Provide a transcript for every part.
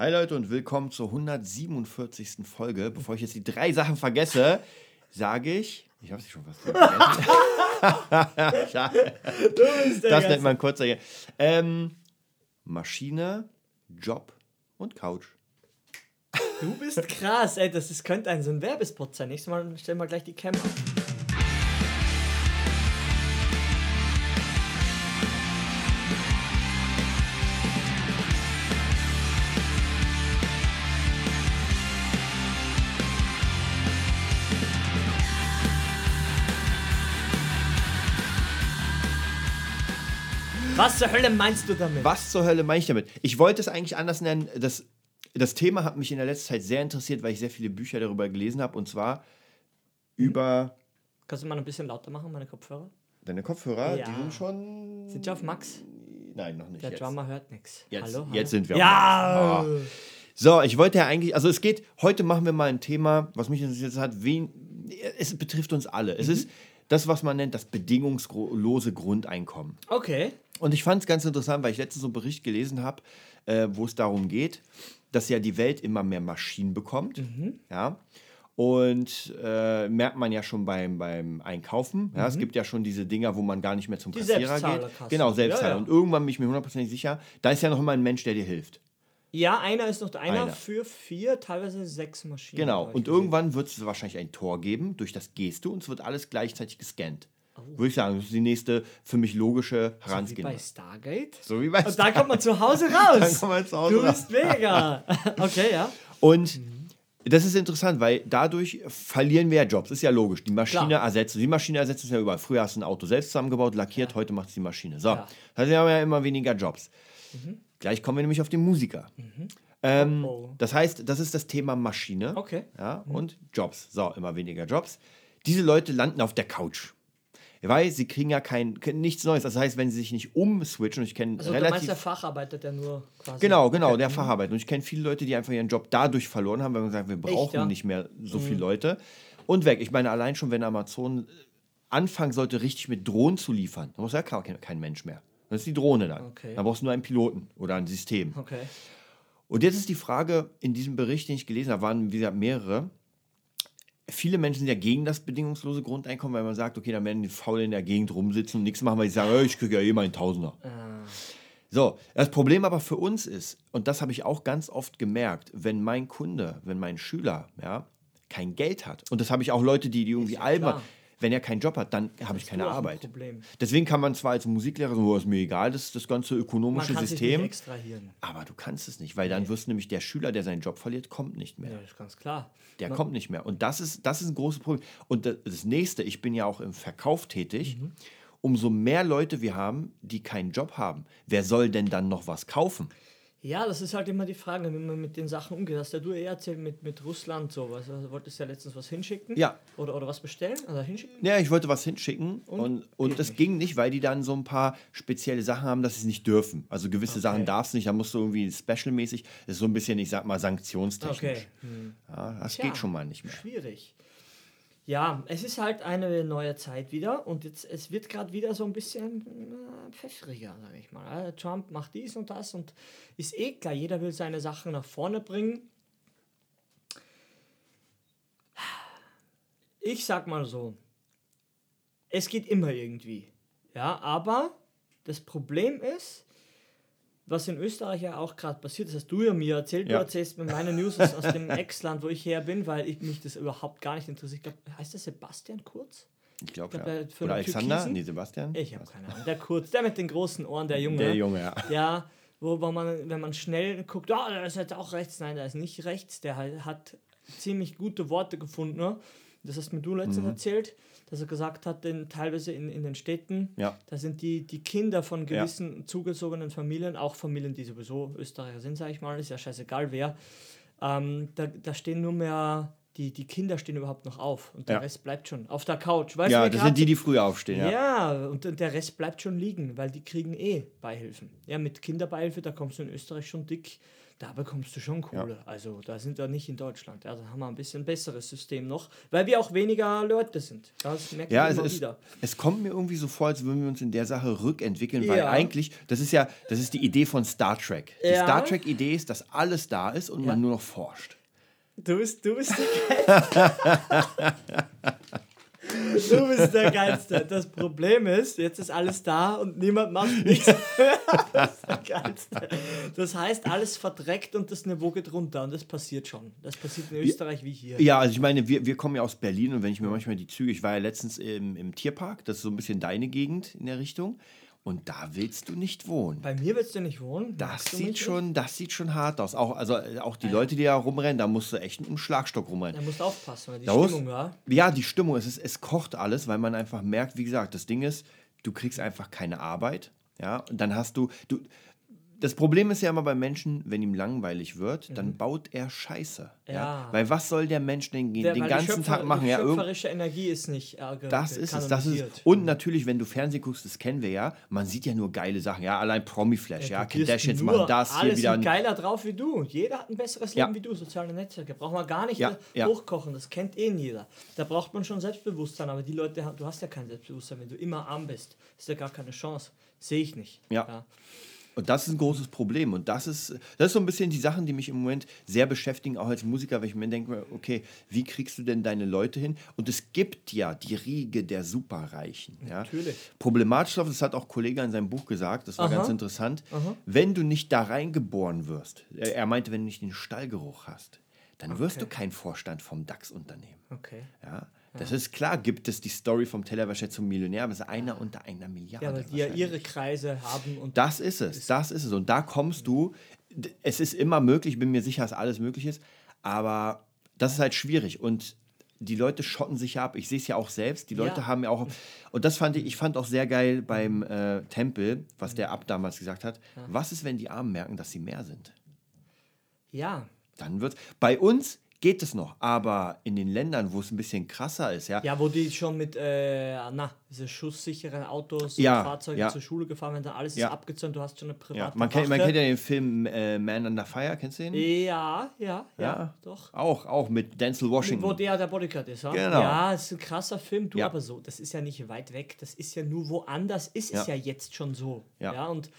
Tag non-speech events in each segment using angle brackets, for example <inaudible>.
Hi Leute und willkommen zur 147. Folge. Bevor ich jetzt die drei Sachen vergesse, sage ich. Ich habe sie schon fast vergessen. <laughs> Schade. das nennt man kurzer. Ähm, Maschine, Job und Couch. Du bist krass, ey. Das, das könnte ein so ein Werbespot sein. Nächstes Mal stellen wir gleich die Cam auf. Was zur Hölle meinst du damit? Was zur Hölle meine ich damit? Ich wollte es eigentlich anders nennen. Das, das Thema hat mich in der letzten Zeit sehr interessiert, weil ich sehr viele Bücher darüber gelesen habe. Und zwar über. Kannst du mal ein bisschen lauter machen, meine Kopfhörer? Deine Kopfhörer, Ja. die sind schon. Sind die auf Max? Nein, noch nicht. Der jetzt. Drummer hört nichts. Jetzt, hallo, hallo? jetzt sind wir. Ja! Oh. So, ich wollte ja eigentlich, also es geht, heute machen wir mal ein Thema, was mich interessiert hat, wen, es betrifft uns alle. Mhm. Es ist das, was man nennt, das bedingungslose Grundeinkommen. Okay. Und ich fand es ganz interessant, weil ich letztens so einen Bericht gelesen habe, äh, wo es darum geht, dass ja die Welt immer mehr Maschinen bekommt. Mhm. Ja. Und äh, merkt man ja schon beim, beim Einkaufen. Ja, Es gibt ja schon diese Dinger, wo man gar nicht mehr zum Mhm. Die Kassierer geht. Genau, Selbstzahler. Ja, ja. Und irgendwann bin ich mir hundertprozentig sicher, da ist ja noch immer ein Mensch, der dir hilft. Ja, einer ist noch einer, Einer. für vier, teilweise sechs Maschinen. Genau. Und gesehen. irgendwann wird es wahrscheinlich ein Tor geben, durch das gehst du und es wird alles gleichzeitig gescannt. Oh. Würde ich sagen, das ist die nächste für mich logische Wie Herangehensweise. bei Stargate. So wie bei Und da kommt man zu Hause <laughs> raus. Dann kommt man zu Hause du raus. bist mega. <laughs> Okay, ja. Und das ist interessant, weil dadurch verlieren wir ja Jobs. Ist ja logisch. Die Maschine Klar. ersetzt. Die Maschine ersetzt es ja überall. Früher hast du ein Auto selbst zusammengebaut, lackiert, heute macht es die Maschine. So, Ja. Mhm. das heißt, wir haben ja immer weniger Jobs. Gleich kommen wir nämlich auf den Musiker. Ähm, Oh, oh. Das heißt, das ist das Thema Maschine. Okay. Ja, und Jobs. So, immer weniger Jobs. Diese Leute landen auf der Couch. Weil sie kriegen ja kein, nichts Neues. Das heißt, wenn sie sich nicht umswitchen, und ich kenne Also relativ. der Facharbeiter, der nur quasi. Genau, genau, der Facharbeiter. Und ich kenne viele Leute, die einfach ihren Job dadurch verloren haben, weil man sagt, wir brauchen ja? Mhm. nicht mehr so viele Leute. Und weg. Ich meine, allein schon, wenn Amazon anfangen sollte, richtig mit Drohnen zu liefern, dann muss ja kein Mensch mehr. Das ist die Drohne dann. Okay. Da brauchst du nur einen Piloten oder ein System. Okay. Und jetzt ist die Frage, in diesem Bericht, den ich gelesen habe, waren wie gesagt mehrere. Viele Menschen sind ja gegen das bedingungslose Grundeinkommen, weil man sagt, okay, dann werden die faul in der Gegend rumsitzen und nichts machen, weil sie sagen, "Ey, ich kriege ja eh meinen Tausender. Ah. So, das Problem aber für uns ist, und das habe ich auch ganz oft gemerkt, wenn mein Kunde, wenn mein Schüler, ja, kein Geld hat, und das habe ich auch Leute, die, die irgendwie ja albern. Wenn er keinen Job hat, dann habe ich keine Arbeit. Deswegen kann man zwar als Musiklehrer so, "Oh, ist mir egal, das ist das ganze ökonomische System. Aber du kannst es nicht, weil dann wirst du nämlich der Schüler, der seinen Job verliert, kommt nicht mehr. Ja, ist ganz klar. Der Man- kommt nicht mehr. Und das ist, das ist ein großes Problem. Und das, das nächste, ich bin ja auch im Verkauf tätig. Mhm. Umso mehr Leute wir haben, die keinen Job haben, wer soll denn dann noch was kaufen? Ja, das ist halt immer die Frage, wie man mit den Sachen umgeht. Hast ja du eh erzählt mit, mit Russland so was. Also, wolltest ja letztens was hinschicken? Ja. Oder, oder was bestellen? Oder hinschicken? Ja, ich wollte was hinschicken und, und, Geht das nicht. ging nicht, weil die dann so ein paar spezielle Sachen haben, dass sie es nicht dürfen. Also gewisse Sachen darfst du nicht, da musst du irgendwie specialmäßig, das ist so ein bisschen, ich sag mal, sanktionstechnisch. Okay. Hm. Ja, das Tja, geht schon mal nicht mehr. Schwierig. Ja, es ist halt eine neue Zeit wieder und jetzt es wird gerade wieder so ein bisschen äh, pfeffriger, sage ich mal. Trump macht dies und das und ist eh klar, jeder will seine Sachen nach vorne bringen. Ich sag mal so, es geht immer irgendwie. Ja, aber das Problem ist, was in Österreich ja auch gerade passiert, das hast du ja mir erzählt, Ja. du erzählst mir meine News aus, aus dem Ex-Land, wo ich her bin, weil ich mich das überhaupt gar nicht interessiert. Ich glaub, heißt der Sebastian Kurz? Ich glaube, glaub, ja. Oder Alexander? Türkisen? Nee, Sebastian? Ich habe keine Ahnung. Der Kurz, der mit den großen Ohren, der Junge. Der Junge, ja. Ja, wo, man, wenn man schnell guckt, ah, der ist jetzt auch rechts. Nein, der ist nicht rechts. Der hat ziemlich gute Worte gefunden. Ne? Das hast mir du letztens Mhm. erzählt, dass er gesagt hat, denn teilweise in, in den Städten, Ja. da sind die, die Kinder von Ja. gewissen zugezogenen Familien, auch Familien, die sowieso Österreicher sind, sage ich mal, ist ja scheißegal wer, ähm, da, da stehen nur mehr, die, die Kinder stehen überhaupt noch auf und der Ja. Rest bleibt schon auf der Couch. Weißt Ja, das sind die, die früher aufstehen, ja. ja, und, und der Rest bleibt schon liegen, weil die kriegen eh Beihilfen. Ja, mit Kinderbeihilfe, da kommst du in Österreich schon dick Da bekommst du schon Kohle. Ja. Also da sind wir nicht in Deutschland. Also haben wir ein bisschen besseres System noch, weil wir auch weniger Leute sind. Das merkt ja, man immer es, wieder. Es kommt mir irgendwie so vor, als würden wir uns in der Sache rückentwickeln, weil eigentlich, das ist ja, das ist die Idee von Star Trek. Die. Star Trek-Idee ist, dass alles da ist und man nur noch forscht. Du bist, du bist der. <laughs> Du bist der Geilste. Das Problem ist, jetzt ist alles da und niemand macht nichts. <laughs> Das ist der Geilste. Das heißt, alles verdreckt und das Niveau geht runter und das passiert schon. Das passiert in Österreich wie hier. Ja, also ich meine, wir, wir kommen ja aus Berlin und wenn ich mir manchmal die Züge, ich war ja letztens im, im Tierpark, das ist so ein bisschen deine Gegend in der Richtung. Und da willst du nicht wohnen. Bei mir willst du nicht wohnen? Das sieht, schon, das sieht schon hart aus. Auch, also, äh, auch die ja. Leute, die da rumrennen, da musst du echt mit einem Schlagstock rumrennen. Da musst du aufpassen, weil die da Stimmung, ja? Ja, die Stimmung. Es, ist, es kocht alles, weil man einfach merkt, wie gesagt, das Ding ist, du kriegst einfach keine Arbeit. Ja, und dann hast du, du, das Problem ist ja immer bei Menschen, wenn ihm langweilig wird, dann mhm. baut er Scheiße. Ja. ja. Weil was soll der Mensch denn der, den ganzen Schöpfer, Tag machen? Die schöpferische ja, Energie ist nicht ärger. Das ist es. Das ist, und natürlich, wenn du Fernsehen guckst, das kennen wir ja, man sieht ja nur geile Sachen. Ja, allein Promi-Flash, ja, ja Kardashians machen das. Alles hier wieder sind geiler drauf wie du. Jeder hat ein besseres Leben wie du. Soziale Netzwerke. Braucht man gar nicht hochkochen. Das kennt eh jeder. Da braucht man schon Selbstbewusstsein. Aber die Leute, du hast ja kein Selbstbewusstsein. Wenn du immer arm bist, ist ja gar keine Chance. Sehe ich nicht. ja. Und das ist ein großes Problem. Und das ist, das ist so ein bisschen die Sachen, die mich im Moment sehr beschäftigen, auch als Musiker, weil ich mir denke, okay, wie kriegst du denn deine Leute hin? Und es gibt ja die Riege der Superreichen. Ja? Natürlich. Problematisch, das hat auch ein Kollege in seinem Buch gesagt, das war Aha. ganz interessant, Aha. wenn du nicht da reingeboren wirst, er meinte, wenn du nicht den Stallgeruch hast, dann okay. wirst du kein Vorstand vom DAX-Unternehmen. Okay. Ja? Das ist klar, gibt es die Story vom Tellerwäscher zum Millionär, aber es ist einer unter einer Milliarde. Ja, weil die ja ihre Kreise haben. Und das ist es, das ist es. Und da kommst du, es ist immer möglich, ich bin mir sicher, dass alles möglich ist, aber das ist halt schwierig. Und die Leute schotten sich ab. Ich sehe es ja auch selbst. Die Leute ja. haben ja auch. Und das fand ich, ich fand auch sehr geil beim äh, Tempel, was der Ab damals gesagt hat. Ja. Was ist, wenn die Armen merken, dass sie mehr sind? Ja. Dann wird bei uns geht es noch. Aber in den Ländern, wo es ein bisschen krasser ist, ja. Ja, wo die schon mit, äh, na, diese schusssicheren Autos ja, und Fahrzeuge ja. zur Schule gefahren werden, alles ja. ist abgezäunt, du hast schon eine private man, kennt, man kennt ja den Film äh, Man Under Fire, kennst du den? Ja, ja, ja, ja, doch. Auch, auch mit Denzel Washington. Wo der der Bodyguard ist, ja? Genau. Ja, es ist ein krasser Film, du aber so, das ist ja nicht weit weg, das ist ja nur woanders, ist es ja, jetzt schon so. Ja, und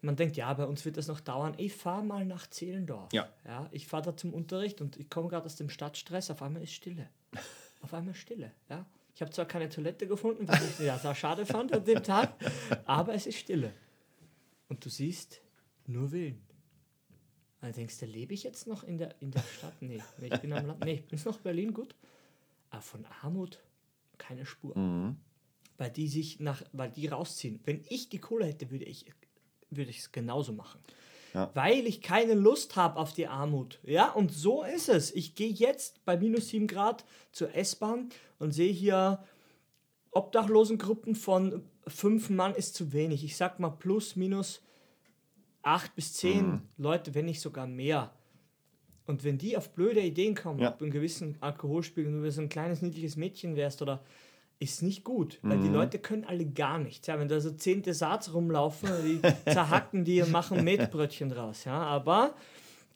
man denkt, ja, bei uns wird das noch dauern. Ich fahre mal nach Zehlendorf. Ja. ja ich fahre da zum Unterricht und ich komme gerade aus dem Stadtstress. Auf einmal ist Stille. <laughs> Auf einmal Stille. Ja. Ich habe zwar keine Toilette gefunden, was ich ja, sehr schade fand an dem Tag, aber es ist Stille. Und du siehst nur Willen. Denkst du, lebe ich jetzt noch in der, in der Stadt? Nee, nee, ich bin am Land. Nee, ist noch Berlin gut. Aber von Armut keine Spur. Mhm. Weil die sich nach, weil die rausziehen. Wenn ich die Kohle hätte, würde ich würde ich es genauso machen. Ja. Weil ich keine Lust habe auf die Armut. Ja, und so ist es. Ich gehe jetzt bei minus 7 Grad zur S-Bahn und sehe hier Obdachlosengruppen von fünf Mann ist zu wenig. Ich sag mal plus, minus acht bis zehn mhm. Leute, wenn nicht sogar mehr. Und wenn die auf blöde Ideen kommen, ja. ab einem gewissen Alkoholspiegel, wenn du so ein kleines, niedliches Mädchen wärst oder ist nicht gut, weil mhm. die Leute können alle gar nichts. Ja, wenn da so zehn Desserts rumlaufen, die <laughs> zerhacken die und machen Metbrötchen draus. Ja, aber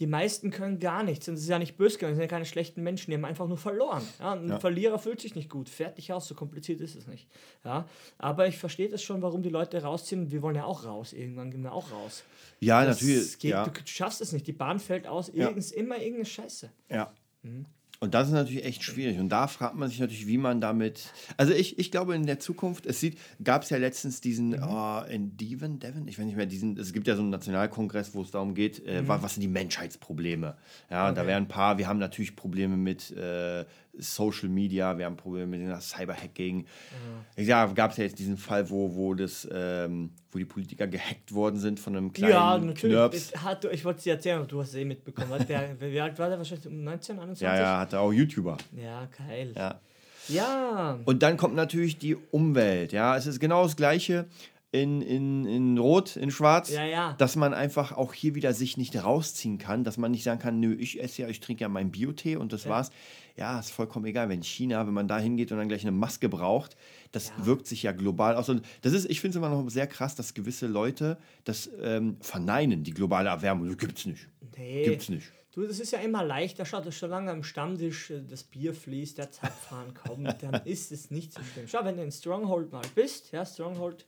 die meisten können gar nichts. Und das ist ja nicht böse, das sind ja keine schlechten Menschen, die haben einfach nur verloren. Ja, ein ja. Verlierer fühlt sich nicht gut. Fertig aus, so kompliziert ist es nicht. Ja, aber ich verstehe das schon, warum die Leute rausziehen. Wir wollen ja auch raus. Irgendwann gehen wir auch raus. Ja, das natürlich. Geht, ja. Du schaffst es nicht. Die Bahn fällt aus. Ja. Irgend, immer irgendeine Scheiße. Ja. Mhm. Und das ist natürlich echt schwierig. Und da fragt man sich natürlich, wie man damit. Also ich, ich glaube in der Zukunft, es sieht, gab es ja letztens diesen, mhm. oh, in Devon, Devon, ich weiß nicht mehr, diesen, es gibt ja so einen Nationalkongress, wo es darum geht, äh, mhm. was, was, sind die Menschheitsprobleme? Ja, okay. da wären ein paar, wir haben natürlich Probleme mit äh, Social Media, wir haben Probleme mit dem Cyberhacking. Mhm. Ja, gab es ja jetzt diesen Fall, wo, wo, das, ähm, wo die Politiker gehackt worden sind von einem kleinen Ja, natürlich. Knirps. Hat, ich wollte es dir erzählen, du hast es eh mitbekommen. Der, <laughs> wie alt war der wahrscheinlich? Um 19, 21? Ja, ja, hatte auch YouTuber. Ja, geil. Ja. Ja. Und dann kommt natürlich die Umwelt. Ja, es ist genau das Gleiche. In, in, in Rot, in Schwarz, Ja, ja. dass man einfach auch hier wieder sich nicht rausziehen kann, dass man nicht sagen kann, nö, ich esse ja, ich trinke ja meinen Biotee und das war's. Ja, ist vollkommen egal. Wenn China, wenn man da hingeht und dann gleich eine Maske braucht, das Ja. wirkt sich ja global aus. Und das ist, ich finde es immer noch sehr krass, dass gewisse Leute das ähm, verneinen, die globale Erwärmung. Das gibt's nicht. Nee. Gibt's nicht. Du, das ist ja immer leichter. Schau, dass solange am Stammtisch äh, das Bier fließt, der Zapfhahn kommt, dann <laughs> ist es nicht so schlimm. Schau, wenn du in Stronghold mal bist, ja, Stronghold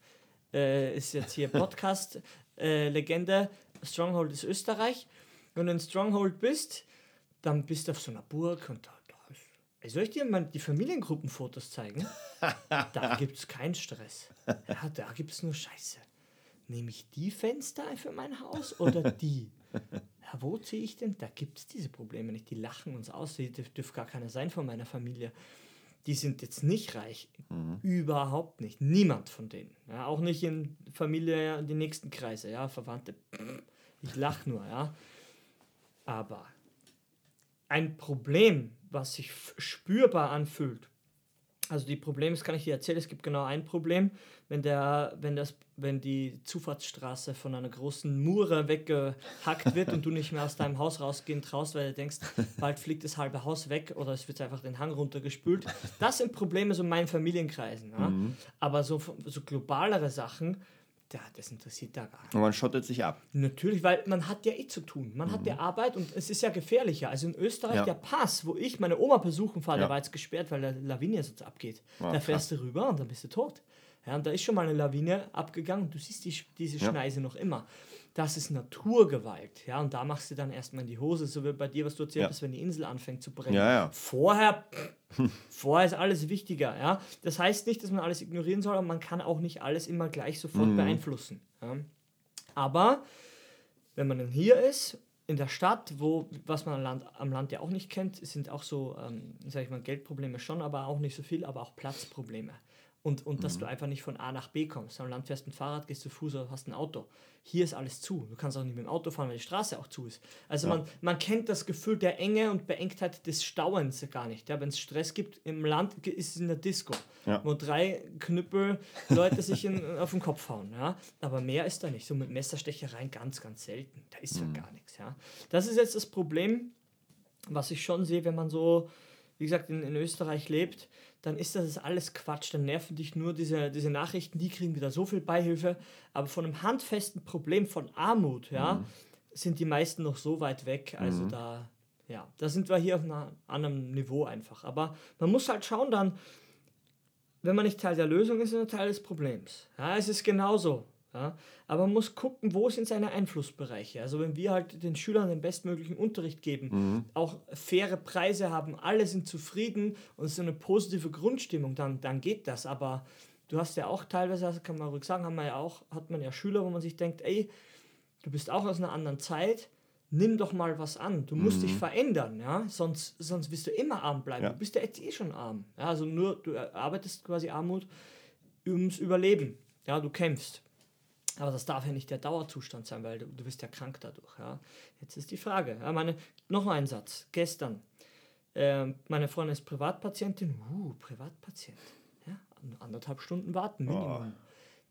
äh, ist jetzt hier Podcast-Legende. Stronghold ist Österreich. Wenn du in Stronghold bist, dann bist du auf so einer Burg und da, da ist. Ey, Soll ich dir mal die Familiengruppenfotos zeigen? da <laughs> gibt es keinen Stress. Ja, da gibt es nur Scheiße. Nehme ich die Fenster für mein Haus oder die? Ja, wo ziehe ich denn? Da gibt es diese Probleme nicht. Die lachen uns aus. Die dürf, dürf gar keiner sein von meiner Familie. Die sind jetzt nicht reich. Überhaupt nicht. Niemand von denen. Ja, auch nicht in Familie, die nächsten Kreise, ja, Verwandte. Ich lache nur, ja. Aber ein Problem, was sich spürbar anfühlt. Also die Probleme, das kann ich dir erzählen, es gibt genau ein Problem, wenn der, wenn das, wenn die Zufahrtsstraße von einer großen Mure weggehackt wird und du nicht mehr aus deinem Haus rausgehen traust, weil du denkst, <laughs> bald fliegt das halbe Haus weg oder es wird einfach den Hang runtergespült. Das sind Probleme so in meinen Familienkreisen. Ja? Aber so, so globalere Sachen, ja, das interessiert da gar nicht. Und man schottet sich ab. Natürlich, weil man hat ja eh zu tun. Man hat ja Arbeit und es ist ja gefährlicher. Also in Österreich, Ja. der Pass, wo ich meine Oma besuchen fahre, Ja. der war jetzt gesperrt, weil der Lawine jetzt abgeht. Ah, da fährst du rüber und dann bist du tot. Ja, und da ist schon mal eine Lawine abgegangen du siehst die, diese. Schneise noch immer. Das ist Naturgewalt. Ja, und da machst du dann erstmal in die Hose, so wie bei dir, was du erzählt Ja. hast, wenn die Insel anfängt zu brennen. Ja, ja. Vorher, <laughs> vorher ist alles wichtiger. Ja? Das heißt nicht, dass man alles ignorieren soll, aber man kann auch nicht alles immer gleich sofort Mhm. beeinflussen. Ja? Aber wenn man dann hier ist, in der Stadt, wo, was man am Land, am Land ja auch nicht kennt, sind auch so, ähm, sag ich mal, Geldprobleme schon, aber auch nicht so viel, aber auch Platzprobleme. Und, und Mhm. dass du einfach nicht von A nach B kommst. Am Land fährst du ein Fahrrad, gehst zu Fuß oder hast ein Auto. Hier ist alles zu. Du kannst auch nicht mit dem Auto fahren, weil die Straße auch zu ist. Also man, man kennt das Gefühl der Enge und Beengtheit des Stauens gar nicht. Ja, Wenn es Stress gibt im Land, ist es in der Disco, Ja. wo drei Knüppel Leute sich in, <laughs> auf den Kopf hauen. Ja? Aber mehr ist da nicht. So mit Messerstechereien ganz, ganz selten. Da ist ja gar nichts. Ja? Das ist jetzt das Problem, was ich schon sehe, wenn man so, wie gesagt, in, in Österreich lebt, dann ist das alles Quatsch. Dann nerven dich nur diese, diese Nachrichten, die kriegen wieder so viel Beihilfe. Aber von einem handfesten Problem von Armut, ja, sind die meisten noch so weit weg. Also da, ja, da sind wir hier auf einem anderen Niveau einfach. Aber man muss halt schauen dann, wenn man nicht Teil der Lösung ist, ist man Teil des Problems. Ja, es ist genauso. Ja? Aber man muss gucken, wo sind seine Einflussbereiche. Also wenn wir halt den Schülern den bestmöglichen Unterricht geben, auch faire Preise haben, alle sind zufrieden und es ist so eine positive Grundstimmung, dann, dann geht das. Aber du hast ja auch teilweise, also kann man ruhig sagen, haben wir ja auch, hat man ja Schüler, wo man sich denkt, ey, du bist auch aus einer anderen Zeit, nimm doch mal was an. Du musst dich verändern, ja, sonst, sonst wirst du immer arm bleiben. Ja. Du bist ja jetzt eh schon arm. Ja, also nur, du arbeitest quasi Armut ums Überleben. Ja, du kämpfst. Aber das darf ja nicht der Dauerzustand sein, weil du, du bist ja krank dadurch. Ja. Jetzt ist die Frage. Ja, meine, noch ein Satz. Gestern. Ähm, meine Freundin ist Privatpatientin. Uh, Privatpatient. Ja, anderthalb Stunden warten, Minimum.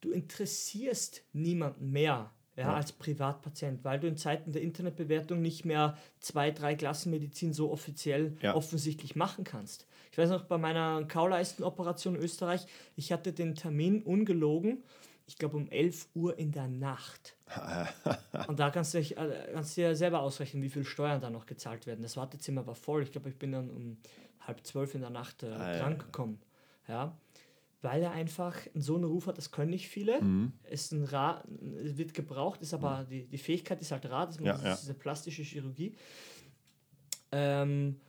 Du interessierst niemanden mehr ja, Ja. als Privatpatient, weil du in Zeiten der Internetbewertung nicht mehr zwei, drei Klassenmedizin so offiziell Ja. offensichtlich machen kannst. Ich weiß noch, bei meiner Kauleistenoperation in Österreich, ich hatte den Termin ungelogen, ich glaube um 11 Uhr in der Nacht. <laughs> Und da kannst du, dich, äh, kannst du dir selber ausrechnen, wie viel Steuern da noch gezahlt werden. Das Wartezimmer war voll. Ich glaube, ich bin dann um halb zwölf in der Nacht äh, Ah, ja. krank gekommen. Ja. Weil er einfach so einen Ruf hat, das können nicht viele. Mhm. Ist ein rar, wird gebraucht, ist aber die, die Fähigkeit ist halt rar, das, Ja, das ja. ist diese plastische Chirurgie. Ähm,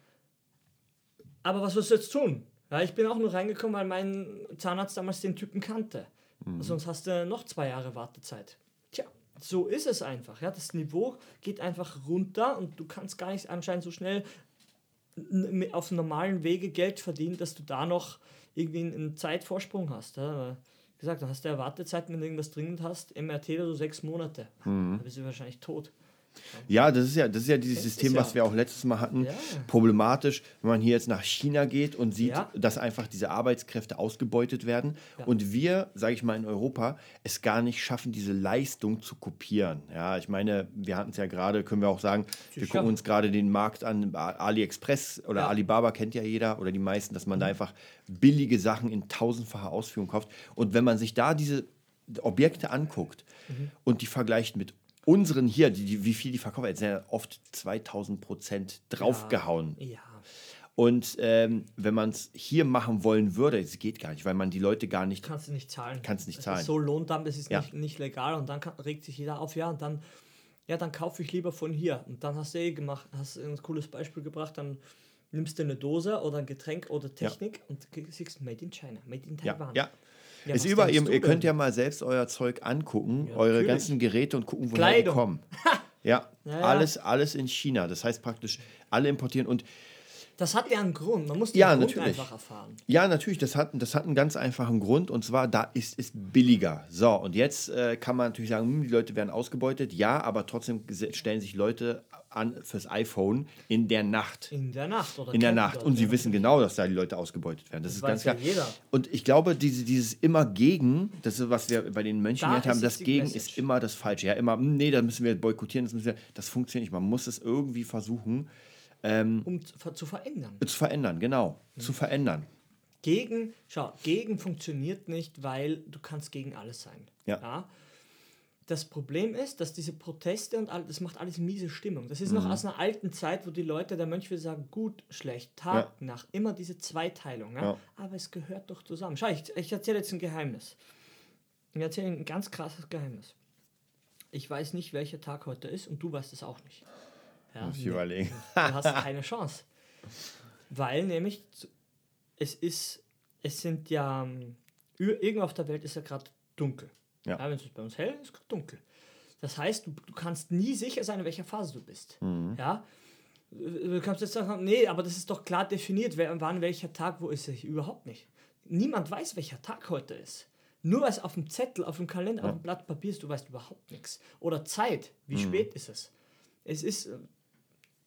aber was wirst du jetzt tun? Ja, ich bin auch nur reingekommen, weil mein Zahnarzt damals den Typen kannte. Mhm. Sonst hast du noch zwei Jahre Wartezeit. Tja, so ist es einfach. Ja? Das Niveau geht einfach runter und du kannst gar nicht anscheinend so schnell auf normalen Wege Geld verdienen, dass du da noch irgendwie einen Zeitvorsprung hast. Ja? Wie gesagt, dann hast du ja Wartezeit, wenn du irgendwas dringend hast, MRT oder so sechs Monate. Da bist du wahrscheinlich tot. Ja, das ist ja, das ist ja dieses System, ja- was wir auch letztes Mal hatten. Ja. Problematisch, wenn man hier jetzt nach China geht und sieht, Ja. dass einfach diese Arbeitskräfte ausgebeutet werden und wir, sage ich mal, in Europa es gar nicht schaffen, diese Leistung zu kopieren. Ja, ich meine, wir hatten es ja gerade, können wir auch sagen, wir Sicher. gucken uns gerade den Markt an, AliExpress oder. Alibaba kennt ja jeder oder die meisten, dass man da einfach billige Sachen in tausendfacher Ausführung kauft. Und wenn man sich da diese Objekte anguckt und die vergleicht mit unseren hier, die, die, wie viel die verkaufen, jetzt sind ja oft 2000 Prozent draufgehauen. Ja. Und ähm, wenn man es hier machen wollen würde, es geht gar nicht, weil man die Leute gar nicht. Kannst du nicht zahlen. Kannst nicht Es zahlen. Ist so Lohndump, das ist Ja. nicht, nicht legal und dann kann, regt sich jeder auf, ja, und dann, ja, dann kaufe ich lieber von hier. Und dann hast du eh gemacht, hast ein cooles Beispiel gebracht, dann nimmst du eine Dose oder ein Getränk oder Technik und ge- siehst Made in China, Made in Ja, Taiwan. ja. Ja, ist was überall, ihr, könnt denn? ja mal selbst euer Zeug angucken, Ja, eure natürlich. ganzen Geräte und gucken, woher Kleidung. die kommen. <laughs> Ja, Ja, ja. Alles, alles in China. Das heißt praktisch, alle importieren. Und Das hat ja einen Grund, man muss den Ja, Grund natürlich. einfach erfahren. Ja, natürlich, das hat, das hat einen ganz einfachen Grund und zwar, da ist es billiger. So, und jetzt äh, kann man natürlich sagen, hm, die Leute werden ausgebeutet. Ja, aber trotzdem stellen sich Leute an fürs iPhone in der Nacht. In der Nacht oder In der Nacht. Und sie ja. wissen genau, dass da die Leute ausgebeutet werden. Das, Das ist ganz ja klar. jeder. Und ich glaube, diese, dieses immer gegen, das ist, was wir bei den Mönchen Da gelernt haben, das Gegen Message. ist immer das Falsche. Ja, immer, hm, nee, da müssen wir boykottieren, das, müssen wir, das funktioniert nicht. Man muss es irgendwie versuchen Um zu, ver- zu verändern. zu verändern, genau. Zu verändern. Gegen, schau, gegen funktioniert nicht, weil du kannst gegen alles sein. Ja. Das Problem ist, dass diese Proteste und all, das macht alles miese Stimmung. Das ist noch aus einer alten Zeit, wo die Leute, der Mönch will sagen, gut, schlecht, Tag, Nacht, immer diese Zweiteilung. Ja? Ja. Aber es gehört doch zusammen. Schau, ich, ich erzähle jetzt ein Geheimnis. Ich erzähle ein ganz krasses Geheimnis. Ich weiß nicht, welcher Tag heute ist und du weißt es auch nicht. Ja, Muss ich nee. überlegen. <laughs> Du hast keine Chance. Weil nämlich es ist, es sind ja, ähm, irgendwo auf der Welt ist ja gerade dunkel. Ja. Wenn es bei uns hell ist, ist gerade dunkel. Das heißt, du, du kannst nie sicher sein, in welcher Phase du bist. Mhm. Ja? Du kannst jetzt sagen, nee, aber das ist doch klar definiert, wer, wann welcher Tag, wo ist er? Überhaupt nicht. Niemand weiß, welcher Tag heute ist. Nur weil es auf dem Zettel, auf dem Kalender, auf dem Blatt Papier ist, du weißt überhaupt nichts. Oder Zeit, wie spät ist es? Es ist, äh,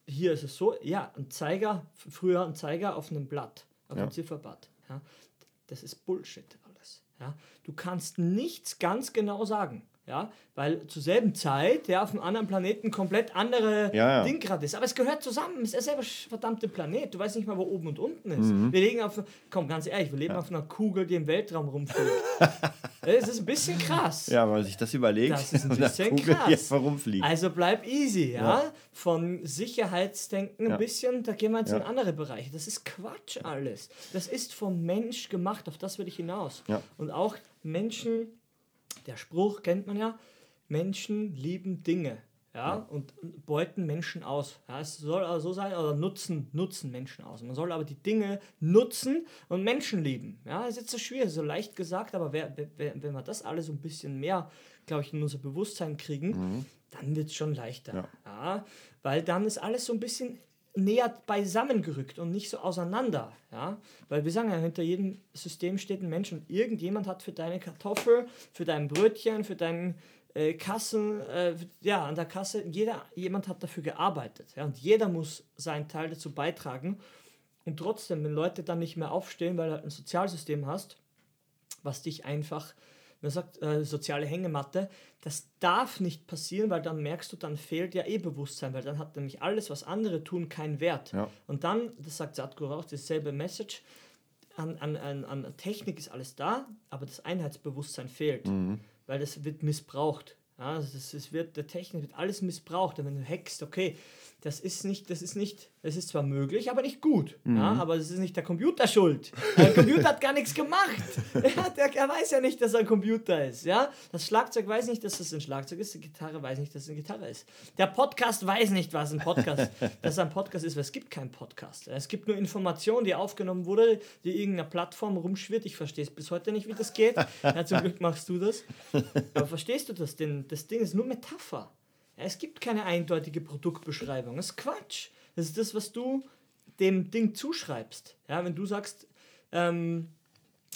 hier ist es so, ja, ein Zeiger, früher ein Zeiger auf einem Blatt, auf Ja. einem Zifferblatt. Ja. Das ist Bullshit alles. Ja. Du kannst nichts ganz genau sagen. Ja, weil zur selben Zeit ja, auf einem anderen Planeten komplett andere Ja, ja. Ding gerade ist. Aber es gehört zusammen. Es ist derselbe sch- verdammte Planet. Du weißt nicht mal, wo oben und unten ist. Mhm. Wir legen auf, komm, ganz ehrlich, wir leben auf einer Kugel, die im Weltraum rumfliegt. <laughs> Es ist ein bisschen krass. Ja, wenn man sich das überlegt, Das ist ein <laughs> bisschen Kugel krass. hier herumfliegt. Also bleib easy, ja? Ja. Von Sicherheitsdenken ein Ja. bisschen, da gehen wir jetzt in Ja. andere Bereiche. Das ist Quatsch alles. Das ist vom Mensch gemacht, auf das will ich hinaus. Ja. Und auch Menschen, der Spruch kennt man ja, Menschen lieben Dinge. Ja, und beuten Menschen aus. Ja, es soll aber so sein, oder nutzen, nutzen Menschen aus. Man soll aber die Dinge nutzen und Menschen lieben. Ja, ist jetzt so schwierig, so leicht gesagt, aber wer, wer, wenn wir das alles so ein bisschen mehr, glaube ich, in unser Bewusstsein kriegen, dann wird es schon leichter. Ja. Ja. weil dann ist alles so ein bisschen näher beisammengerückt und nicht so auseinander. Ja? Weil wir sagen ja, hinter jedem System steht ein Mensch und irgendjemand hat für deine Kartoffel, für dein Brötchen, für deinen äh, Kassen, äh, ja, an der Kasse, jeder, jemand hat dafür gearbeitet. Ja? Und jeder muss seinen Teil dazu beitragen. Und trotzdem, wenn Leute dann nicht mehr aufstehen, weil du halt ein Sozialsystem hast, was dich einfach, man sagt, äh, soziale Hängematte, das darf nicht passieren, weil dann merkst du, dann fehlt ja eh Bewusstsein, weil dann hat nämlich alles, was andere tun, keinen Wert. Ja. Und dann, das sagt Sadhguru auch, dasselbe Message, an, an, an, an Technik ist alles da, aber das Einheitsbewusstsein fehlt, weil das wird missbraucht. Ja, also das, das wird, der Technik wird alles missbraucht. Und wenn du hackst, okay, das ist nicht, das ist nicht, es ist zwar möglich, aber nicht gut. Ja, aber es ist nicht der Computer schuld. Der Computer hat gar nichts gemacht. Ja, der, er weiß ja nicht, dass er ein Computer ist. Ja? Das Schlagzeug weiß nicht, dass es ein Schlagzeug ist. Die Gitarre weiß nicht, dass es eine Gitarre ist. Der Podcast weiß nicht, was ein Podcast, <laughs> dass ein Podcast ist, weil es gibt keinen Podcast. Es gibt nur Information, die aufgenommen wurde, die irgendeiner Plattform rumschwirrt. Ich verstehe es bis heute nicht, wie das geht. Ja, zum Glück machst du das. <laughs> Aber verstehst du das? Denn das Ding ist nur Metapher. Es gibt keine eindeutige Produktbeschreibung. Das ist Quatsch. Das ist das, was du dem Ding zuschreibst. Ja, wenn du sagst, ähm,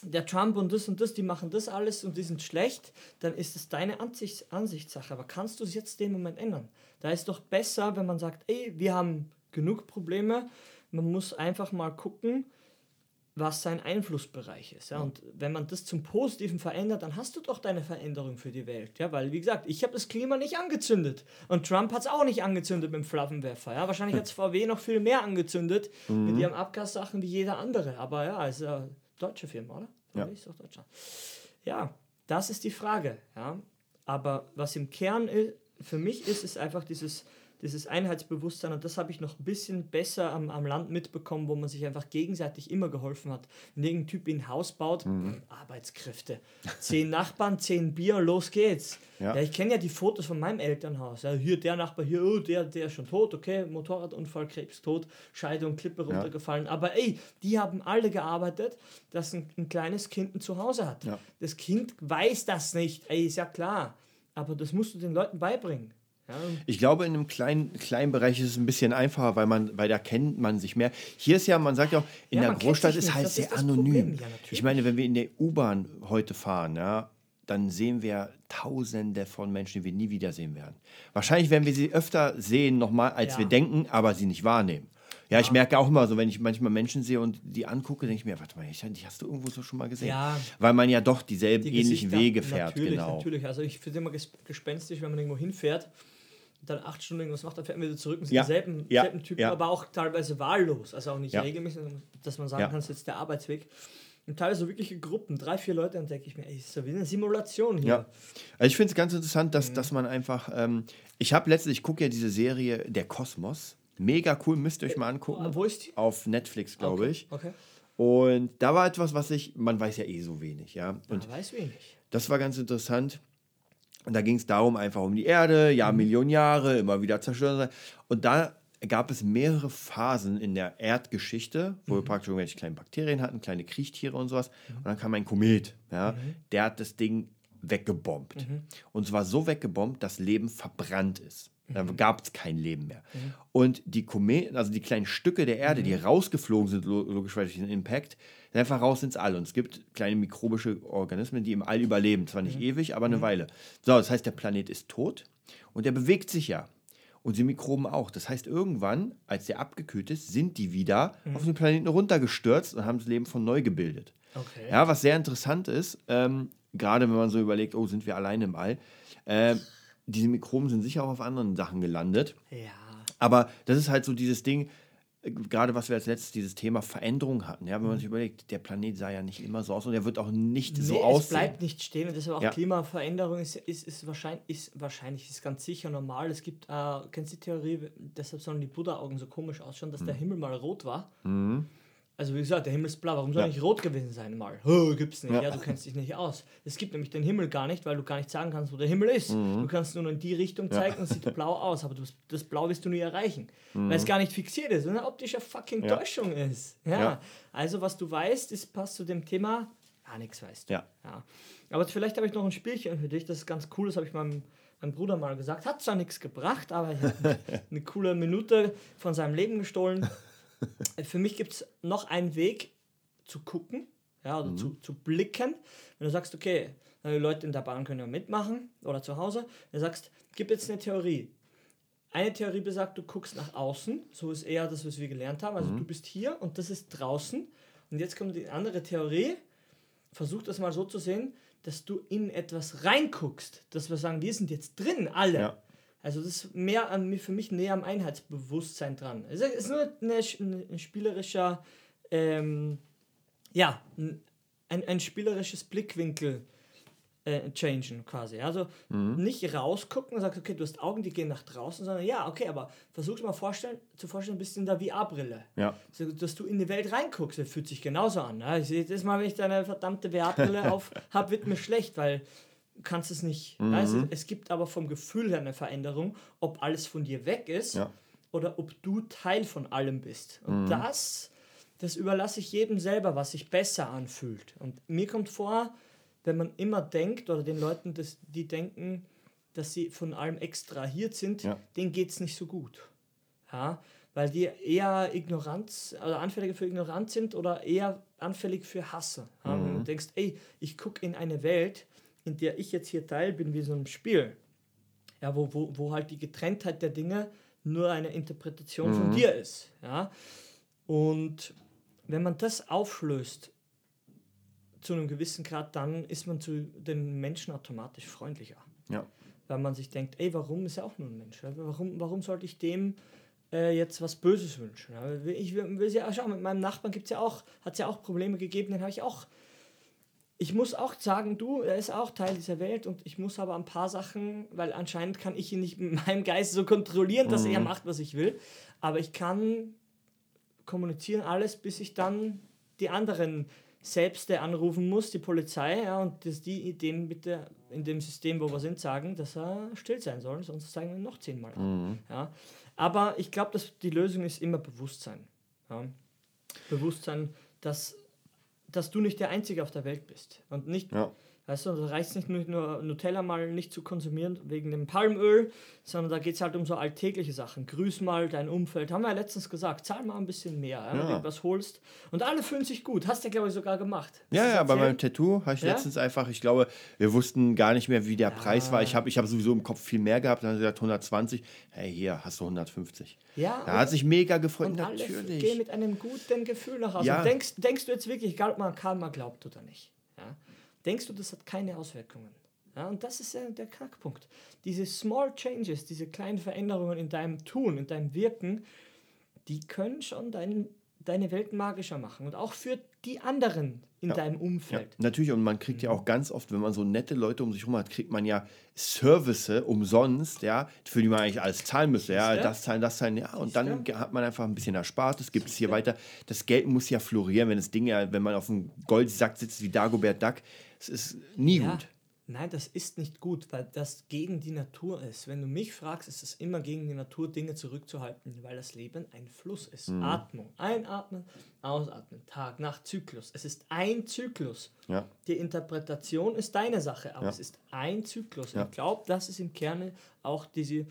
der Trump und das und das, die machen das alles und die sind schlecht, dann ist es deine Ansichts Ansichtssache. Aber kannst du es jetzt dem Moment ändern? Da ist doch besser, wenn man sagt, ey, wir haben genug Probleme, man muss einfach mal gucken, was sein Einflussbereich ist. Ja? Und wenn man das zum Positiven verändert, dann hast du doch deine Veränderung für die Welt. Ja? Weil, wie gesagt, ich habe das Klima nicht angezündet. Und Trump hat es auch nicht angezündet mit dem Flammenwerfer. Ja? Wahrscheinlich hat es VW noch viel mehr angezündet mhm. mit ihren Abgassachen wie jeder andere. Aber ja, ist ja deutsche Firma, oder? Ja. Ist doch Deutschland. Ja, das ist die Frage. Ja? Aber was im Kern ist, für mich ist, ist einfach dieses dieses Einheitsbewusstsein und das habe ich noch ein bisschen besser am, am Land mitbekommen, wo man sich einfach gegenseitig immer geholfen hat. Wenn irgendein Typ ein Haus baut, mhm. Arbeitskräfte. Zehn Nachbarn, zehn Bier, los geht's. Ja. ja ich kenne ja die Fotos von meinem Elternhaus. Ja, hier der Nachbar, hier, oh, der, der ist schon tot, okay, Motorradunfall, Krebs tot, Scheidung, Klippe runtergefallen. Ja. Aber ey, die haben alle gearbeitet, dass ein, ein kleines Kind ein Zuhause hat. Ja. Das Kind weiß das nicht, ey, ist ja klar. Aber das musst du den Leuten beibringen. Ich glaube, in einem kleinen, kleinen Bereich ist es ein bisschen einfacher, weil man, weil da kennt man sich mehr. Hier ist ja, man sagt ja auch, in ja, der Großstadt ist halt sehr ist anonym. Ja, ich meine, wenn wir in der U-Bahn heute fahren, ja, dann sehen wir Tausende von Menschen, die wir nie wiedersehen werden. Wahrscheinlich werden wir sie öfter sehen, nochmal, als ja. wir denken, aber sie nicht wahrnehmen. Ja, ich merke auch immer so, wenn ich manchmal Menschen sehe und die angucke, denke ich mir, warte mal, die hast du irgendwo so schon mal gesehen. Ja. Weil man ja doch dieselben die ähnlichen Wege fährt. Natürlich, genau. natürlich. Also ich finde immer gespenstisch, wenn man irgendwo hinfährt dann acht Stunden irgendwas macht, dann fährt man wieder zurück und sind ja. dieselben, ja. dieselben Typen, ja. aber auch teilweise wahllos. Also auch nicht regelmäßig, dass man sagen kann, das ist jetzt der Arbeitsweg. Und teilweise so wirkliche Gruppen, drei, vier Leute, dann denke ich mir, ey, ist ja wie eine Simulation hier. Ja. Also ich finde es ganz interessant, dass, mhm. dass man einfach, ähm, ich habe letztlich, ich gucke ja diese Serie Der Kosmos. Mega cool, müsst ihr euch mal angucken. Wo ist die? Auf Netflix, glaube okay. ich. Okay. Und da war etwas, was ich, man weiß ja eh so wenig, ja. Und man weiß wenig. Das war ganz interessant. Und da ging es darum, einfach um die Erde, ja, mhm. Millionen Jahre, immer wieder zerstört. Und da gab es mehrere Phasen in der Erdgeschichte, wo mhm. wir praktisch irgendwelche kleinen Bakterien hatten, kleine Kriechtiere und sowas. Mhm. Und dann kam ein Komet, ja, mhm. der hat das Ding weggebombt. Mhm. Und zwar so weggebombt, dass Leben verbrannt ist. Da mhm. gab es kein Leben mehr. Mhm. Und die Kometen, also die kleinen Stücke der Erde, die rausgeflogen sind, logischerweise durch den Impact, sind einfach raus ins All. Und es gibt kleine mikrobische Organismen, die im All überleben. Zwar nicht mhm. ewig, aber eine mhm. Weile. So, das heißt, der Planet ist tot und der bewegt sich ja. Und die Mikroben auch. Das heißt, irgendwann, als der abgekühlt ist, sind die wieder mhm. auf den Planeten runtergestürzt und haben das Leben von neu gebildet. Okay. Ja, was sehr interessant ist, ähm, gerade wenn man so überlegt, oh, sind wir alleine im All. Äh, diese Mikroben sind sicher auch auf anderen Sachen gelandet. Ja. Aber das ist halt so dieses Ding, gerade was wir als letztes dieses Thema Veränderung hatten. Ja, wenn man sich überlegt, der Planet sah ja nicht immer so aus und er wird auch nicht nee, so es aussehen. Es bleibt nicht stehen und deshalb auch ja. Klimaveränderung ist, ist, ist, wahrscheinlich, ist wahrscheinlich ist ganz sicher normal. Es gibt, äh, kennst du die Theorie, deshalb sollen die Buddha-Augen so komisch ausschauen, dass mhm. der Himmel mal rot war. Mhm. Also wie gesagt, der Himmel ist blau. Warum soll ja. nicht rot gewesen sein mal? Oh, gibt's nicht. Ja. ja. du kennst dich nicht aus. Es gibt nämlich den Himmel gar nicht, weil du gar nicht sagen kannst, wo der Himmel ist. Mhm. Du kannst nur in die Richtung zeigen ja. und sieht <laughs> blau aus, aber das, das Blau wirst du nie erreichen, mhm. weil es gar nicht fixiert ist, und eine optische fucking Täuschung ist. Ja. Also was du weißt, ist passt zu dem Thema. Gar nichts weißt du. Ja. ja. Aber vielleicht habe ich noch ein Spielchen für dich. Das ist ganz cool. Das habe ich meinem mein Bruder mal gesagt. Hat zwar nichts gebracht, aber ich habe <laughs> eine coole Minute von seinem Leben gestohlen. <laughs> Für mich gibt es noch einen Weg, zu gucken, ja, oder mhm. zu, zu blicken. Wenn du sagst, okay, die Leute in der Bahn können ja mitmachen oder zu Hause, du sagst, gib jetzt eine Theorie. Eine Theorie besagt, du guckst nach außen, so ist eher das, was wir gelernt haben. Also mhm. du bist hier und das ist draußen. Und jetzt kommt die andere Theorie. Versuch das mal so zu sehen, dass du in etwas reinguckst. Dass wir sagen, wir sind jetzt drin, alle. Ja. Also das ist mehr an, für mich näher am Einheitsbewusstsein dran. Es ist nur ein spielerischer ähm, ja, ein, ein spielerisches Blickwinkel äh, changen quasi. Also mhm. nicht rausgucken und sagst, okay, du hast Augen, die gehen nach draußen, sondern ja, okay, aber versuch mal vorstellen, zu vorstellen, ein bisschen da VR-Brille. Ja. So, dass du in die Welt reinguckst, das fühlt sich genauso an. Ne? Ich sehe das mal, wenn ich deine verdammte VR-Brille <laughs> auf habe, wird mir schlecht, weil kannst es nicht. Mhm. Also, es gibt aber vom Gefühl her eine Veränderung, ob alles von dir weg ist ja. oder ob du Teil von allem bist. Und mhm. das das überlasse ich jedem selber, was sich besser anfühlt. Und mir kommt vor, wenn man immer denkt, oder den Leuten, das, die denken, dass sie von allem extrahiert sind, ja. denen geht es nicht so gut. Ja? Weil die eher Ignoranz, oder anfällig für Ignoranz sind oder eher anfällig für Hasse. Mhm. du denkst, ey, ich gucke in eine Welt, in der ich jetzt hier Teil bin, wie so ein Spiel. Ja, wo, wo, wo halt die Getrenntheit der Dinge nur eine Interpretation mhm. von dir ist. Ja? Und wenn man das auflöst zu einem gewissen Grad, dann ist man zu den Menschen automatisch freundlicher. Ja. Weil man sich denkt, ey, warum ist er auch nur ein Mensch? Warum, warum sollte ich dem äh, jetzt was Böses wünschen? Ich will ja, schau, mit meinem Nachbarn gibt's ja auch, hat es ja auch Probleme gegeben, den habe ich auch ich muss auch sagen, du, er ist auch Teil dieser Welt und ich muss aber ein paar Sachen, weil anscheinend kann ich ihn nicht mit meinem Geist so kontrollieren, dass mhm. er macht, was ich will. Aber ich kann kommunizieren alles, bis ich dann die anderen selbst anrufen muss, die Polizei, ja, und dass die dem bitte in dem System, wo wir sind, sagen, dass er still sein soll, sonst zeigen wir ihn noch zehnmal an. Mhm. Ja. Aber ich glaube, dass die Lösung ist immer Bewusstsein. Ja. Bewusstsein, dass dass du nicht der Einzige auf der Welt bist. Und nicht, ja. Weißt du, da reicht es nicht nur Nutella mal nicht zu konsumieren wegen dem Palmöl, sondern da geht es halt um so alltägliche Sachen. Grüß mal dein Umfeld. Haben wir ja letztens gesagt, zahl mal ein bisschen mehr, ja, wenn du was holst. Und alle fühlen sich gut. Hast du, glaube ich, sogar gemacht. ja, ja, bei meinem Tattoo habe ich ja? letztens einfach, ich glaube, wir wussten gar nicht mehr, wie der ja. Preis war. Ich habe ich hab sowieso im Kopf viel mehr gehabt. Dann hat er gesagt 120. Hey, hier hast du 150. Ja. Da hat sich mega gefreut. Und Natürlich. Alle gehen mit einem guten Gefühl nach Hause. Ja. Denkst, denkst du jetzt wirklich, egal ob man Karma glaubt oder nicht, ja? Denkst du, das hat keine Auswirkungen? Ja, und das ist ja der Knackpunkt. Diese Small Changes, diese kleinen Veränderungen in deinem Tun, in deinem Wirken, die können schon dein, deine Welt magischer machen. Und auch für die anderen in ja. deinem Umfeld. Ja, natürlich, und man kriegt ja auch ganz oft, wenn man so nette Leute um sich herum hat, kriegt man ja Service umsonst, ja, für die man eigentlich alles zahlen müsste. Ja, das zahlen, das zahlen, ja. Und dann hat man einfach ein bisschen erspart, das gibt es hier weiter. Das Geld muss ja florieren, wenn das Ding ja, wenn man auf einem Goldsack sitzt wie Dagobert Duck, es ist nie ja. gut. Nein, das ist nicht gut, weil das gegen die Natur ist. Wenn du mich fragst, ist es immer gegen die Natur, Dinge zurückzuhalten, weil das Leben ein Fluss ist. Mhm. Atmung. Einatmen, ausatmen. Tag, Nacht, Zyklus. Es ist ein Zyklus. Ja. Die Interpretation ist deine Sache, aber ja. es ist ein Zyklus. Ja. Ich glaube, das ist im Kern auch diese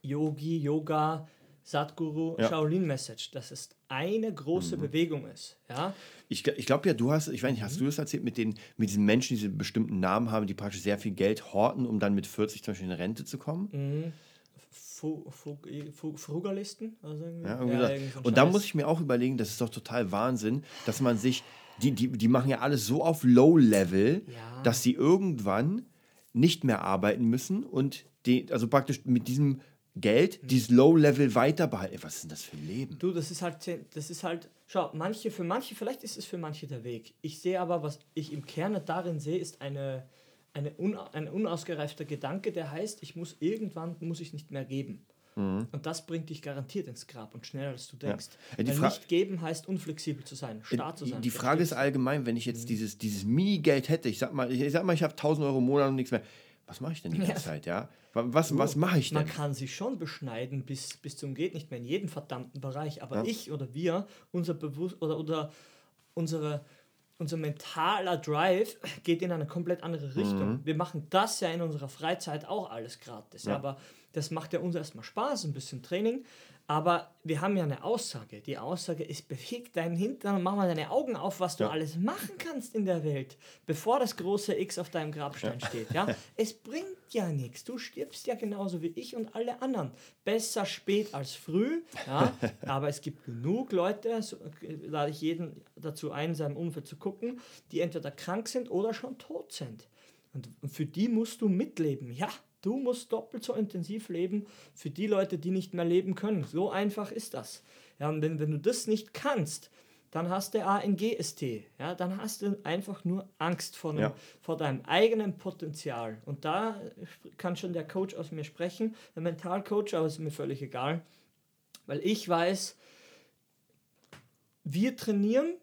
Yogi, Yoga, Sadhguru, ja. Shaolin-Message, dass es eine große mhm. Bewegung ist. Ja? Ich, ich glaube ja, du hast, ich weiß nicht, hast mhm. du das erzählt mit, den, mit diesen Menschen, die bestimmten Namen haben, die praktisch sehr viel Geld horten, um dann mit 40 zum Beispiel in Rente zu kommen? Mhm. Frugalisten? Also ja, ja, und da muss ich mir auch überlegen, das ist doch total Wahnsinn, dass man sich, die, die, die machen ja alles so auf Low-Level, ja. dass sie irgendwann nicht mehr arbeiten müssen und die, also praktisch mit diesem Geld, dieses Low-Level weiter behalten. Was ist denn das für ein Leben? Du, das ist halt, das ist halt, schau, manche, für manche, vielleicht ist es für manche der Weg. Ich sehe aber, was ich im Kern darin sehe, ist eine, eine un, ein unausgereifter Gedanke, der heißt, ich muss irgendwann, muss ich nicht mehr geben. Mhm. Und das bringt dich garantiert ins Grab und schneller als du denkst. Ja. Weil nicht geben heißt unflexibel zu sein, starr zu sein. Die Frage ist allgemein, wenn ich jetzt mhm. dieses, dieses Mini-Geld hätte, ich sag mal, ich, sag mal, ich habe 1000 Euro im Monat und nichts mehr was mache ich denn die <laughs> ganze ja. Zeit, ja? Was, was mache ich denn? Man kann sich schon beschneiden bis, bis zum geht nicht mehr in jedem verdammten Bereich, aber ja. ich oder wir, unser Bewusst oder, oder unsere, unser mentaler Drive <laughs> geht in eine komplett andere Richtung. Mhm. Wir machen das ja in unserer Freizeit auch alles gratis, ja. aber das macht ja uns erstmal Spaß, ein bisschen Training, aber wir haben ja eine Aussage. Die Aussage ist, beweg deinen Hintern und mach mal deine Augen auf, was du ja. alles machen kannst in der Welt, bevor das große X auf deinem Grabstein ja. steht. Ja? <laughs> es bringt ja nichts. Du stirbst ja genauso wie ich und alle anderen. Besser spät als früh. Ja? <laughs> Aber es gibt genug Leute, so lade ich jeden dazu ein, in seinem Umfeld zu gucken, die entweder krank sind oder schon tot sind. Und für die musst du mitleben. Ja, Du musst doppelt so intensiv leben für die Leute, die nicht mehr leben können. So einfach ist das. Ja, und wenn, wenn du das nicht kannst, dann hast du ANGST. Ja, dann hast du einfach nur Angst vor, einem, ja. vor deinem eigenen Potenzial. Und da kann schon der Coach aus mir sprechen, der Mentalcoach, aber ist mir völlig egal. Weil ich weiß, wir trainieren,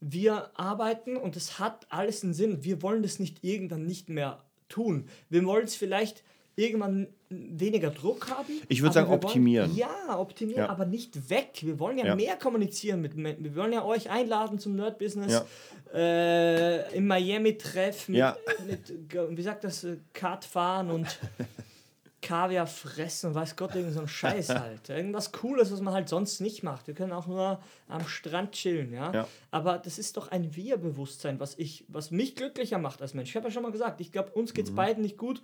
wir arbeiten und es hat alles einen Sinn. Wir wollen das nicht irgendwann nicht mehr tun. Wir wollen es vielleicht irgendwann weniger Druck haben. Ich würde sagen, optimieren. Wollen, ja, optimieren, ja. aber nicht weg. Wir wollen ja, ja, mehr kommunizieren mit Wir wollen ja euch einladen zum Nerd-Business. Ja. Äh, Im Miami-Treff mit, mit, wie sagt das, Kart fahren und <laughs> Kaviar fressen, weiß Gott, irgend so ein Scheiß halt. Irgendwas Cooles, was man halt sonst nicht macht. Wir können auch nur am Strand chillen, ja. Ja. Aber das ist doch ein Wir-Bewusstsein, was ich, was mich glücklicher macht als Mensch. Ich habe ja schon mal gesagt, ich glaube, uns geht Mhm. es beiden nicht gut,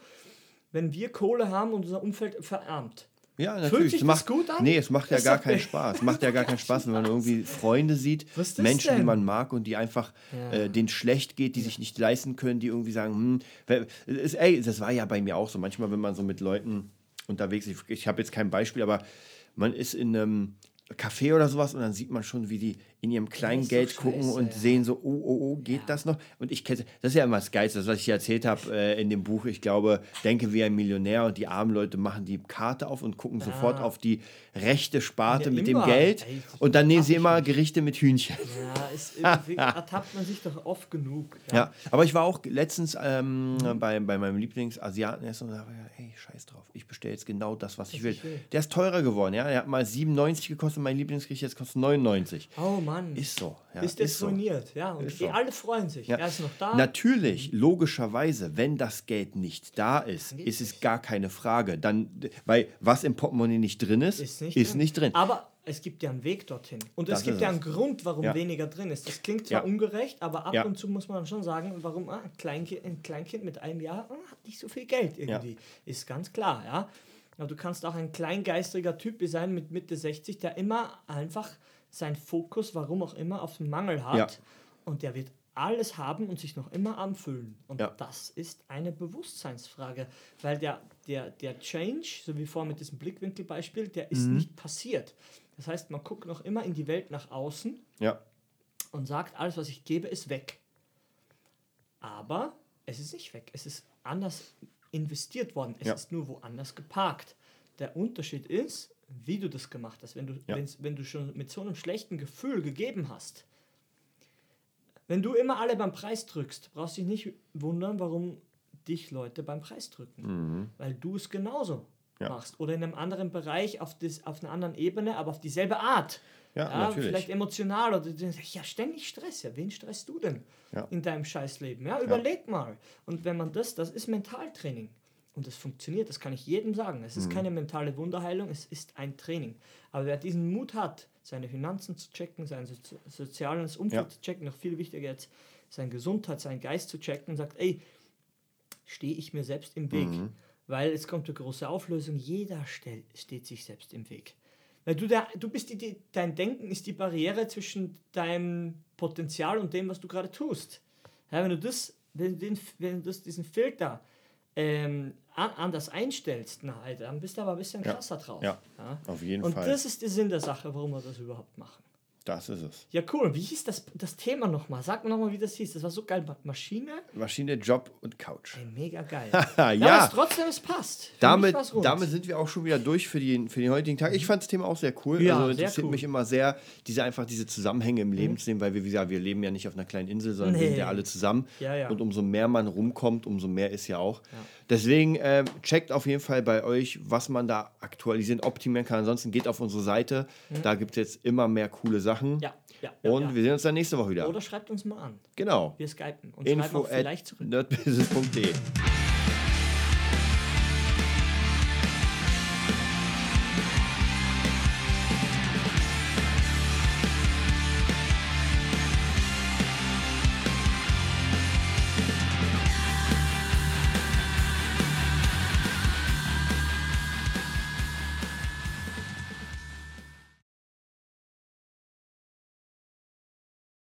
wenn wir Kohle haben und unser Umfeld verarmt. Ja, Fühlt natürlich. sich Es das macht, gut an? Nee, es macht ja gar keinen Spaß. Es macht ja gar keinen Spaß, wenn man irgendwie Freunde sieht, Menschen, die denn? man mag und die einfach Ja. äh, denen schlecht geht, die sich nicht leisten können, die irgendwie sagen, hm, ist, ey, das war ja bei mir auch so. Manchmal, wenn man so mit Leuten unterwegs ist, ich habe jetzt kein Beispiel, aber man ist in einem Café oder sowas und dann sieht man schon, wie die in ihrem kleinen Geld gucken scheiße, und ja. sehen so, oh, oh, oh, geht das noch? Und ich kenne, das ist ja immer das Geilste, das, was ich erzählt habe äh, in dem Buch. Ich glaube, denke wie ein Millionär und die armen Leute machen die Karte auf und gucken sofort auf die rechte Sparte Ja, mit immer. dem Geld Ey, und dann nehmen sie immer. Gerichte mit Hühnchen. Ja, ist <laughs> irgendwie ertappt man sich doch oft genug. Ja, aber ich war auch letztens ähm, bei, bei meinem Lieblingsasiatenessen und da war ja, ey, scheiß drauf, ich bestelle jetzt genau das, was ich will. will. Der ist teurer geworden, ja. Der hat mal 97 gekostet, mein Lieblingsgericht jetzt kostet 99. Oh Mann. Ist so. Ja, ist jetzt so. ruiniert, ja. Und so. alle freuen sich. Ja. Er ist noch da. Natürlich, logischerweise, wenn das Geld nicht da ist, ist es gar keine Frage. Dann, weil was im Portemonnaie nicht drin ist, ist nicht, ist drin. nicht drin. Aber es gibt ja einen Weg dorthin. Und Das es gibt ja einen Grund, warum Ja. weniger drin ist. Das klingt zwar Ja. ungerecht, aber ab und zu muss man schon sagen, warum ah, ein, Kleinkind, ein Kleinkind mit einem Jahr ah, hat nicht so viel Geld irgendwie. Ist ganz klar, ja. Aber du kannst auch ein kleingeistriger Typ sein mit Mitte 60, der immer einfach seinen Fokus, warum auch immer, auf den Mangel hat. Ja. Und der wird alles haben und sich noch immer anfüllen. Und Ja. das ist eine Bewusstseinsfrage, weil der, der, der Change, so wie vorher mit diesem Blickwinkelbeispiel, der ist Mhm. nicht passiert. Das heißt, man guckt noch immer in die Welt nach außen Ja, und sagt, alles, was ich gebe, ist weg. Aber es ist nicht weg. Es ist anders investiert worden. Es Ja. ist nur woanders geparkt. Der Unterschied ist, wie du das gemacht hast. Wenn du, Ja. wenn's- wenn du schon mit so einem schlechten Gefühl gegeben hast, wenn du immer alle beim Preis drückst, brauchst du dich nicht wundern, warum dich Leute beim Preis drücken. Weil du es genauso Mhm. Ja. machst. Oder in einem anderen Bereich, auf, das, auf einer anderen Ebene, aber auf dieselbe Art. Ja, natürlich. Vielleicht emotional oder du denkst, ja, ständig Stress. Ja, wen stresst du denn Ja. in deinem Scheißleben? Ja, überleg mal. Und wenn man das, das ist Mentaltraining. Und das funktioniert, das kann ich jedem sagen. Es Mhm. ist keine mentale Wunderheilung, es ist ein Training. Aber wer diesen Mut hat, seine Finanzen zu checken, sein Sozi soziales Umfeld Ja. zu checken, noch viel wichtiger jetzt, seine Gesundheit, seinen Geist zu checken und sagt, ey, stehe ich mir selbst im Weg. Mhm. Weil es kommt eine große Auflösung, jeder steht sich selbst im Weg. Weil du, der, du bist die, die, dein Denken ist die Barriere zwischen deinem Potenzial und dem, was du gerade tust. Ja, wenn du das, wenn, den, wenn du das, diesen Filter ähm, an, anders einstellst, na, Alter, dann bist du aber ein bisschen Ja. krasser drauf. Ja, auf jeden Und Fall. das ist der Sinn der Sache, warum wir das überhaupt machen. Das ist es. Ja, cool. Wie hieß das, das Thema nochmal? Sag mir nochmal, wie das hieß. Das war so geil. Maschine? Maschine, Job und Couch. Ey, mega geil. <laughs> ja. Aber es trotzdem, es passt. Für Damit, damit sind wir auch schon wieder durch für den, für den heutigen Tag. Ich fand das Thema auch sehr cool. Ja, also sehr interessiert cool. Mhm. mich immer sehr, diese einfach diese Zusammenhänge im Leben zu sehen, weil wir, wie gesagt, wir leben ja nicht auf einer kleinen Insel, sondern wir Nee. sind ja alle zusammen. Ja, ja. Und umso mehr man rumkommt, umso mehr ist ja auch. Ja. Deswegen ähm, checkt auf jeden Fall bei euch, was man da aktualisieren, optimieren kann. Ansonsten geht auf unsere Seite. Da gibt es jetzt immer mehr coole Sachen. Mhm. Ja, ja. ja, Und ja. wir sehen uns dann nächste Woche wieder. Oder schreibt uns mal an. genau. Wir skypen und schreiben Info auch vielleicht zurück.